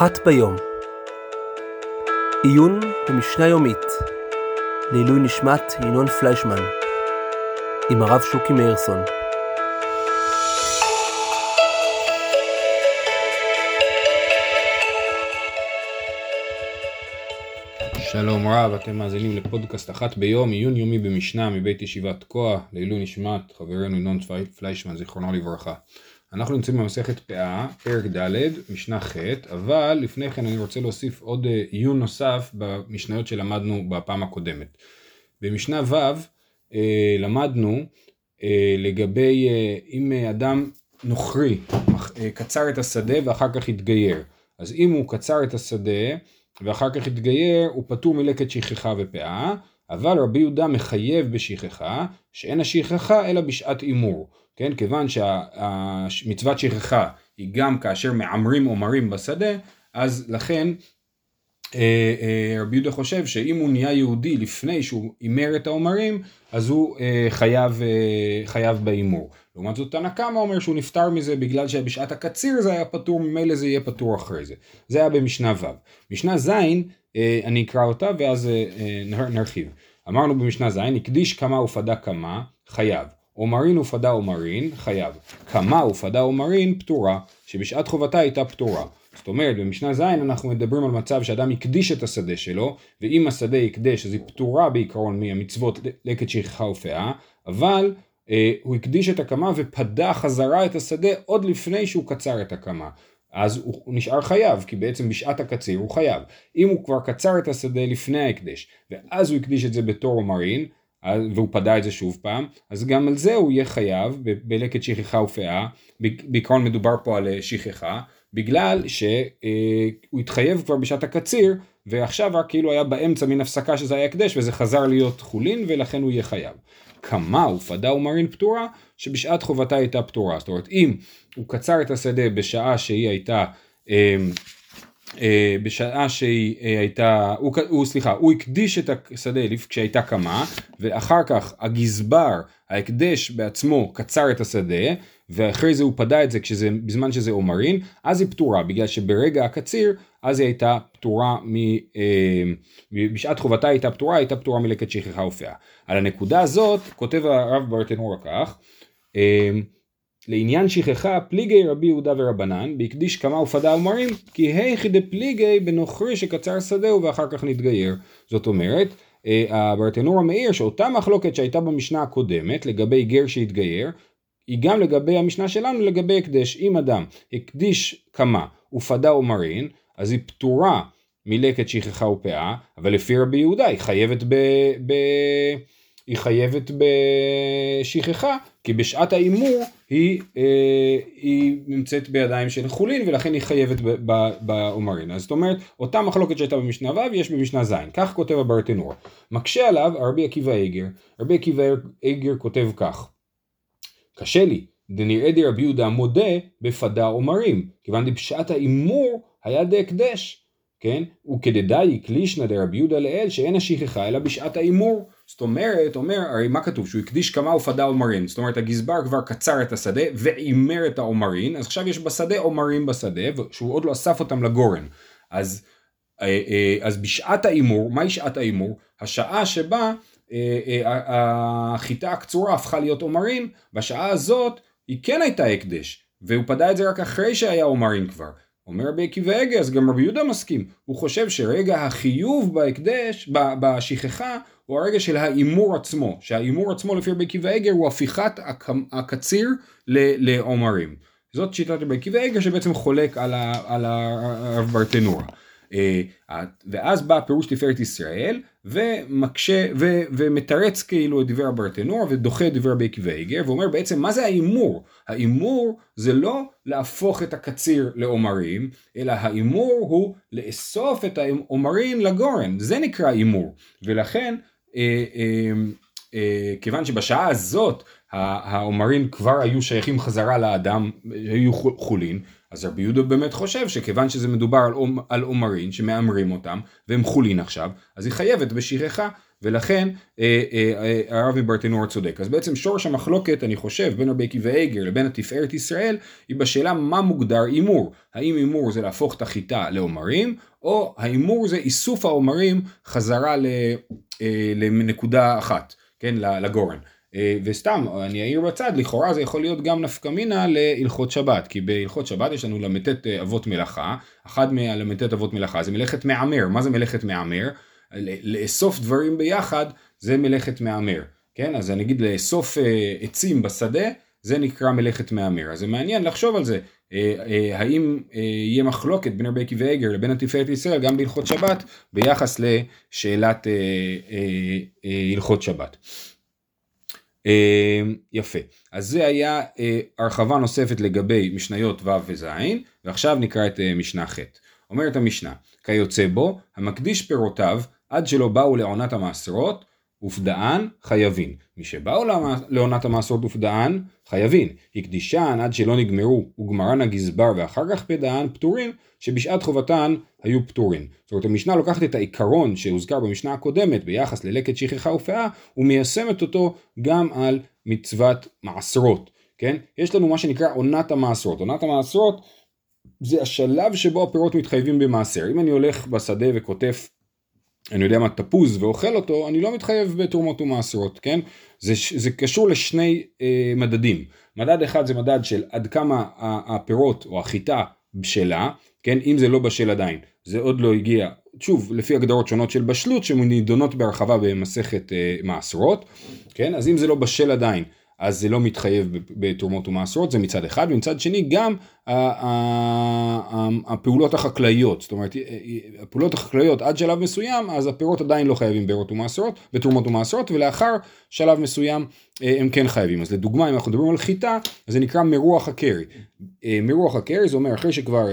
אחת ביום. עיון במשנה יומית לעילוי נשמת ינון פליישמן עם הרב שוקי מאירסון. שלום רב, אתם מאזינים לפודקאסט אחת ביום, עיון יומי במשנה מבית ישיבת תקוע, לעילוי נשמת חברנו ינון פליישמן, זיכרונו לברכה. אנחנו נמצאים במסכת פאה, פרק ד', משנה ח', אבל לפני כן אני רוצה להוסיף עוד אה, עיון נוסף במשניות שלמדנו בפעם הקודמת. במשנה ו' אה, למדנו אה, לגבי אם אדם נוכרי קצר את השדה ואחר כך התגייר. אז אם הוא קצר את השדה ואחר כך התגייר, הוא פטור מלקט שכחה ופאה, אבל רבי יהודה מחייב בשכחה, שאין השכחה אלא בשעת הימור. כן, כיוון שמצוות שכחה היא גם כאשר מעמרים עומרים בשדה, אז לכן אה, אה, רבי יהודה חושב שאם הוא נהיה יהודי לפני שהוא הימר את העומרים, אז הוא אה, חייב, חייב בהימור. לעומת זאת תנא קמא אומר שהוא נפטר מזה בגלל שבשעת הקציר זה היה פטור, ממילא זה יהיה פטור אחרי זה. זה היה במשנה ו'. משנה ז', אני אקרא אותה ואז נרחיב. אמרנו במשנה ז', הקדיש כמה ופדה כמה, חייב. עומרין ופדה עומרין, חייב. כמה ופדה עומרין, פטורה, שבשעת חובתה הייתה פטורה. זאת אומרת, במשנה ז' אנחנו מדברים על מצב שאדם הקדיש את השדה שלו, ואם השדה יקדש אז היא פטורה בעיקרון מהמצוות לקט שכחה ופאה, אבל אה, הוא הקדיש את הקמה ופדה חזרה את השדה עוד לפני שהוא קצר את הקמה. אז הוא נשאר חייב, כי בעצם בשעת הקציר הוא חייב. אם הוא כבר קצר את השדה לפני ההקדש, ואז הוא הקדיש את זה בתור עומרין, והוא פדה את זה שוב פעם, אז גם על זה הוא יהיה חייב בלקט שכחה ופאה, בעיקרון מדובר פה על אה, שכחה, בגלל שהוא אה, התחייב כבר בשעת הקציר, ועכשיו רק כאילו היה באמצע מן הפסקה שזה היה הקדש, וזה חזר להיות חולין, ולכן הוא יהיה חייב. כמה ופדה ומרין פטורה, שבשעת חובתה הייתה פטורה. זאת אומרת, אם הוא קצר את השדה בשעה שהיא הייתה אה, בשעה שהיא אה, הייתה, הוא, הוא סליחה, הוא הקדיש את השדה כשהייתה קמה, ואחר כך הגזבר, ההקדש בעצמו קצר את השדה, ואחרי זה הוא פדה את זה כשזה, בזמן שזה עומרין, אז היא פטורה, בגלל שברגע הקציר, אז היא הייתה פטורה, מ, אה, בשעת חובתה הייתה פטורה, הייתה פטורה מלקט שכחה ופאה. על הנקודה הזאת, כותב הרב ברטנורה כך, אה, לעניין שכחה פליגי רבי יהודה ורבנן, בהקדיש כמה ופדה ומרים, כי היכי דפליגי בנוכרי שקצר שדהו ואחר כך נתגייר. זאת אומרת, אה, הברטנורה מעיר שאותה מחלוקת שהייתה במשנה הקודמת לגבי גר שהתגייר, היא גם לגבי המשנה שלנו לגבי הקדש. אם אדם הקדיש כמה ופדה ומרין, אז היא פטורה מלקט שכחה ופאה, אבל לפי רבי יהודה היא חייבת ב... ב היא חייבת בשכחה, כי בשעת ההימור היא, אה, היא נמצאת בידיים של חולין ולכן היא חייבת בעומרין. אז זאת אומרת, אותה מחלוקת שהייתה במשנה ו' יש במשנה ז', כך כותב הברטנור. מקשה עליו רבי עקיבא איגר, רבי עקיבא איגר כותב כך: קשה לי, דנראה דרבי יהודה מודה בפדה עומרים, כיוון דבשעת ההימור היה דהקדש. כן? וכדדאי קלישנא דרבי יהודה לאל שאין השכחה אלא בשעת ההימור. זאת אומרת, אומר, הרי מה כתוב? שהוא הקדיש כמה ופדה עומרין. זאת אומרת, הגזבר כבר קצר את השדה והימר את העומרין, אז עכשיו יש בשדה עומרים בשדה, שהוא עוד לא אסף אותם לגורן. אז, אה, אה, אז בשעת ההימור, מהי שעת ההימור? השעה שבה אה, החיטה הקצורה הפכה להיות עומרים, בשעה הזאת היא כן הייתה הקדש, והוא פדה את זה רק אחרי שהיה עומרים כבר. אומר רבי עקיבא אז גם רבי יהודה מסכים. הוא חושב שרגע החיוב בהקדש, בשכחה, הוא הרגע של ההימור עצמו. שההימור עצמו לפי רבי עקיבא אגה הוא הפיכת הקציר לעומרים. זאת שיטת רבי עקיבא אגה שבעצם חולק על הרב ברטנורה. אה, ואז בא פירוש תפארת ישראל ומקשה ו, ומתרץ כאילו את דברי הברטנור ודוחה את דברי רבי עקיבא איגר ואומר בעצם מה זה ההימור? ההימור זה לא להפוך את הקציר לעומרים אלא ההימור הוא לאסוף את העומרים לגורן זה נקרא הימור ולכן אה, אה, אה, כיוון שבשעה הזאת העומרים כבר היו שייכים חזרה לאדם היו חולין אז רבי יהודה באמת חושב שכיוון שזה מדובר על, עומרין שמהמרים אותם והם חולין עכשיו, אז היא חייבת בשכחה ולכן אה, אה, אה, הרב מברטנור צודק. אז בעצם שורש המחלוקת, אני חושב, בין רבי עקיבא איגר לבין התפארת ישראל, היא בשאלה מה מוגדר הימור. האם הימור זה להפוך את החיטה לעומרים, או ההימור זה איסוף העומרים חזרה לנקודה אחת, כן, לגורן. וסתם, אני אעיר בצד, לכאורה זה יכול להיות גם נפקא מינה להלכות שבת, כי בהלכות שבת יש לנו ל"ט אבות מלאכה, אחד מהל"ט אבות מלאכה זה מלאכת מעמר, מה זה מלאכת מעמר? לאסוף דברים ביחד זה מלאכת מהמר, כן? אז אני אגיד לאסוף אה, עצים בשדה זה נקרא מלאכת מהמר, אז זה מעניין לחשוב על זה, אה, אה, האם אה, יהיה מחלוקת בין רבי עקיבא איגר לבין התפארת ישראל גם בהלכות שבת ביחס לשאלת אה, אה, אה, הלכות שבת. אה, יפה, אז זה היה אה, הרחבה נוספת לגבי משניות ו' וז', ועכשיו נקרא את אה, משנה ח'. אומרת המשנה, כיוצא בו, המקדיש פירותיו עד שלא באו לעונת המעשרות, ופדען חייבין. מי שבאו לעונת המעשרות ופדען, חייבין. הקדישן עד שלא נגמרו, וגמרן הגזבר ואחר כך פדען, פטורים, שבשעת חובתן היו פטורים. זאת אומרת, המשנה לוקחת את העיקרון שהוזכר במשנה הקודמת ביחס ללקט שכחה ופאה, ומיישמת אותו גם על מצוות מעשרות. כן? יש לנו מה שנקרא עונת המעשרות. עונת המעשרות זה השלב שבו הפירות מתחייבים במעשר. אם אני הולך בשדה וכותף אני יודע מה, תפוז ואוכל אותו, אני לא מתחייב בתרומות ומעשרות, כן? זה, זה קשור לשני אה, מדדים. מדד אחד זה מדד של עד כמה הפירות או החיטה בשלה, כן? אם זה לא בשל עדיין, זה עוד לא הגיע, שוב, לפי הגדרות שונות של בשלות שנידונות בהרחבה במסכת אה, מעשרות, כן? אז אם זה לא בשל עדיין, אז זה לא מתחייב בתרומות ומעשרות, זה מצד אחד, ומצד שני גם הפעולות החקלאיות, זאת אומרת הפעולות החקלאיות עד שלב מסוים, אז הפירות עדיין לא חייבים בארות ומעשרות, בתרומות ומעשרות, ולאחר שלב מסוים אה, הם כן חייבים. אז לדוגמה, אם אנחנו מדברים על חיטה, אז זה נקרא מרוח הקרי. אה, מרוח הקרי זה אומר אחרי שכבר...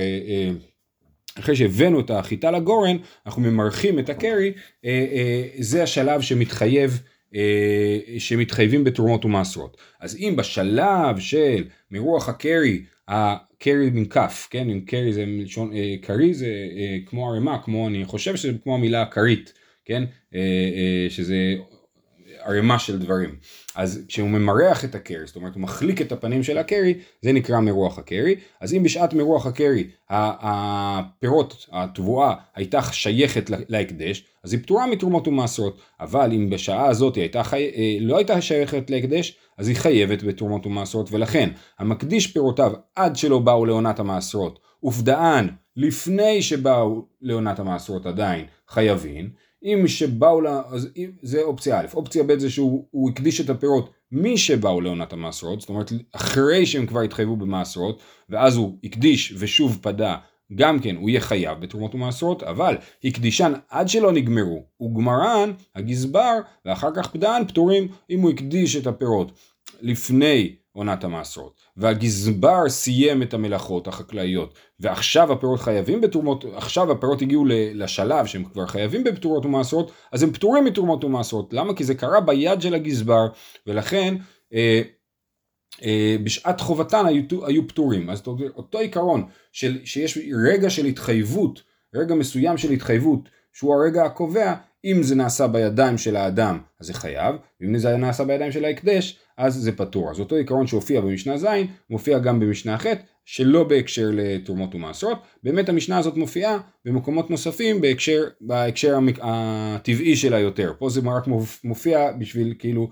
אה, אחרי שהבאנו את החיטה לגורן, אנחנו ממרחים את הקרי, זה השלב שמתחייב אה, שמתחייבים בתרומות ומעשרות. אז אם בשלב של מרוח הקרי, הקרי עם כף, כן, עם קרי זה מלשון, אה, קרי זה אה, כמו ערימה, כמו, אני חושב שזה כמו המילה כרית, כן, שזה ערימה של דברים. אז כשהוא ממרח את הקרי, זאת אומרת הוא מחליק את הפנים של הקרי, זה נקרא מרוח הקרי. אז אם בשעת מרוח הקרי הפירות, התבואה הייתה שייכת להקדש, אז היא פטורה מתרומות ומעשרות. אבל אם בשעה הזאת היא הייתה חי... אה, לא הייתה שייכת להקדש, אז היא חייבת בתרומות ומעשרות. ולכן המקדיש פירותיו עד שלא באו לעונת המעשרות, ופדען לפני שבאו לעונת המעשרות עדיין חייבים. אם שבאו לה, אז זה אופציה א', אופציה ב' זה שהוא הקדיש את הפירות מי שבאו לעונת המעשרות, זאת אומרת אחרי שהם כבר התחייבו במעשרות, ואז הוא הקדיש ושוב פדה, גם כן הוא יהיה חייב בתרומות ומעשרות, אבל הקדישן עד שלא נגמרו, וגמרן, הגזבר, ואחר כך פדען פטורים אם הוא הקדיש את הפירות לפני עונת המעשרות. והגזבר סיים את המלאכות החקלאיות, ועכשיו הפירות חייבים בתרומות, עכשיו הפירות הגיעו לשלב שהם כבר חייבים בתרומות ומעשרות, אז הם פטורים מתרומות ומעשרות. למה? כי זה קרה ביד של הגזבר, ולכן אה, אה, בשעת חובתן היו, היו פטורים. אז אותו עיקרון של, שיש רגע של התחייבות, רגע מסוים של התחייבות, שהוא הרגע הקובע, אם זה נעשה בידיים של האדם אז זה חייב, ואם זה נעשה בידיים של ההקדש אז זה פטור. אז אותו עיקרון שהופיע במשנה ז' מופיע גם במשנה ח' שלא בהקשר לתרומות ומעשרות. באמת המשנה הזאת מופיעה במקומות נוספים בהקשר, בהקשר הטבעי שלה יותר. פה זה רק מופיע בשביל כאילו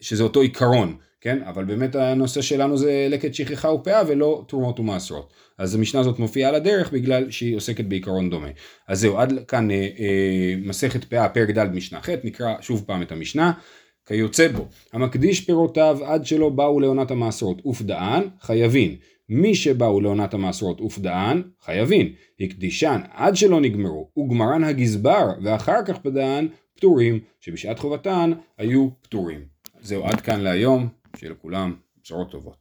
שזה אותו עיקרון. כן? אבל באמת הנושא שלנו זה לקט שכחה ופאה ולא תרומות ומעשרות. אז המשנה הזאת מופיעה על הדרך בגלל שהיא עוסקת בעיקרון דומה. אז זהו, עד כאן אה, אה, מסכת פאה, פרק ד' משנה ח', נקרא שוב פעם את המשנה. כיוצא בו, המקדיש פירותיו עד שלא באו לעונת המעשרות ופדען, חייבין. מי שבאו לעונת המעשרות ופדען, חייבין. הקדישן עד שלא נגמרו, וגמרן הגזבר, ואחר כך פדען, פטורים, שבשעת חובתן היו פטורים. זהו, עד כאן להיום. שיהיה לכולם בשורות טובות.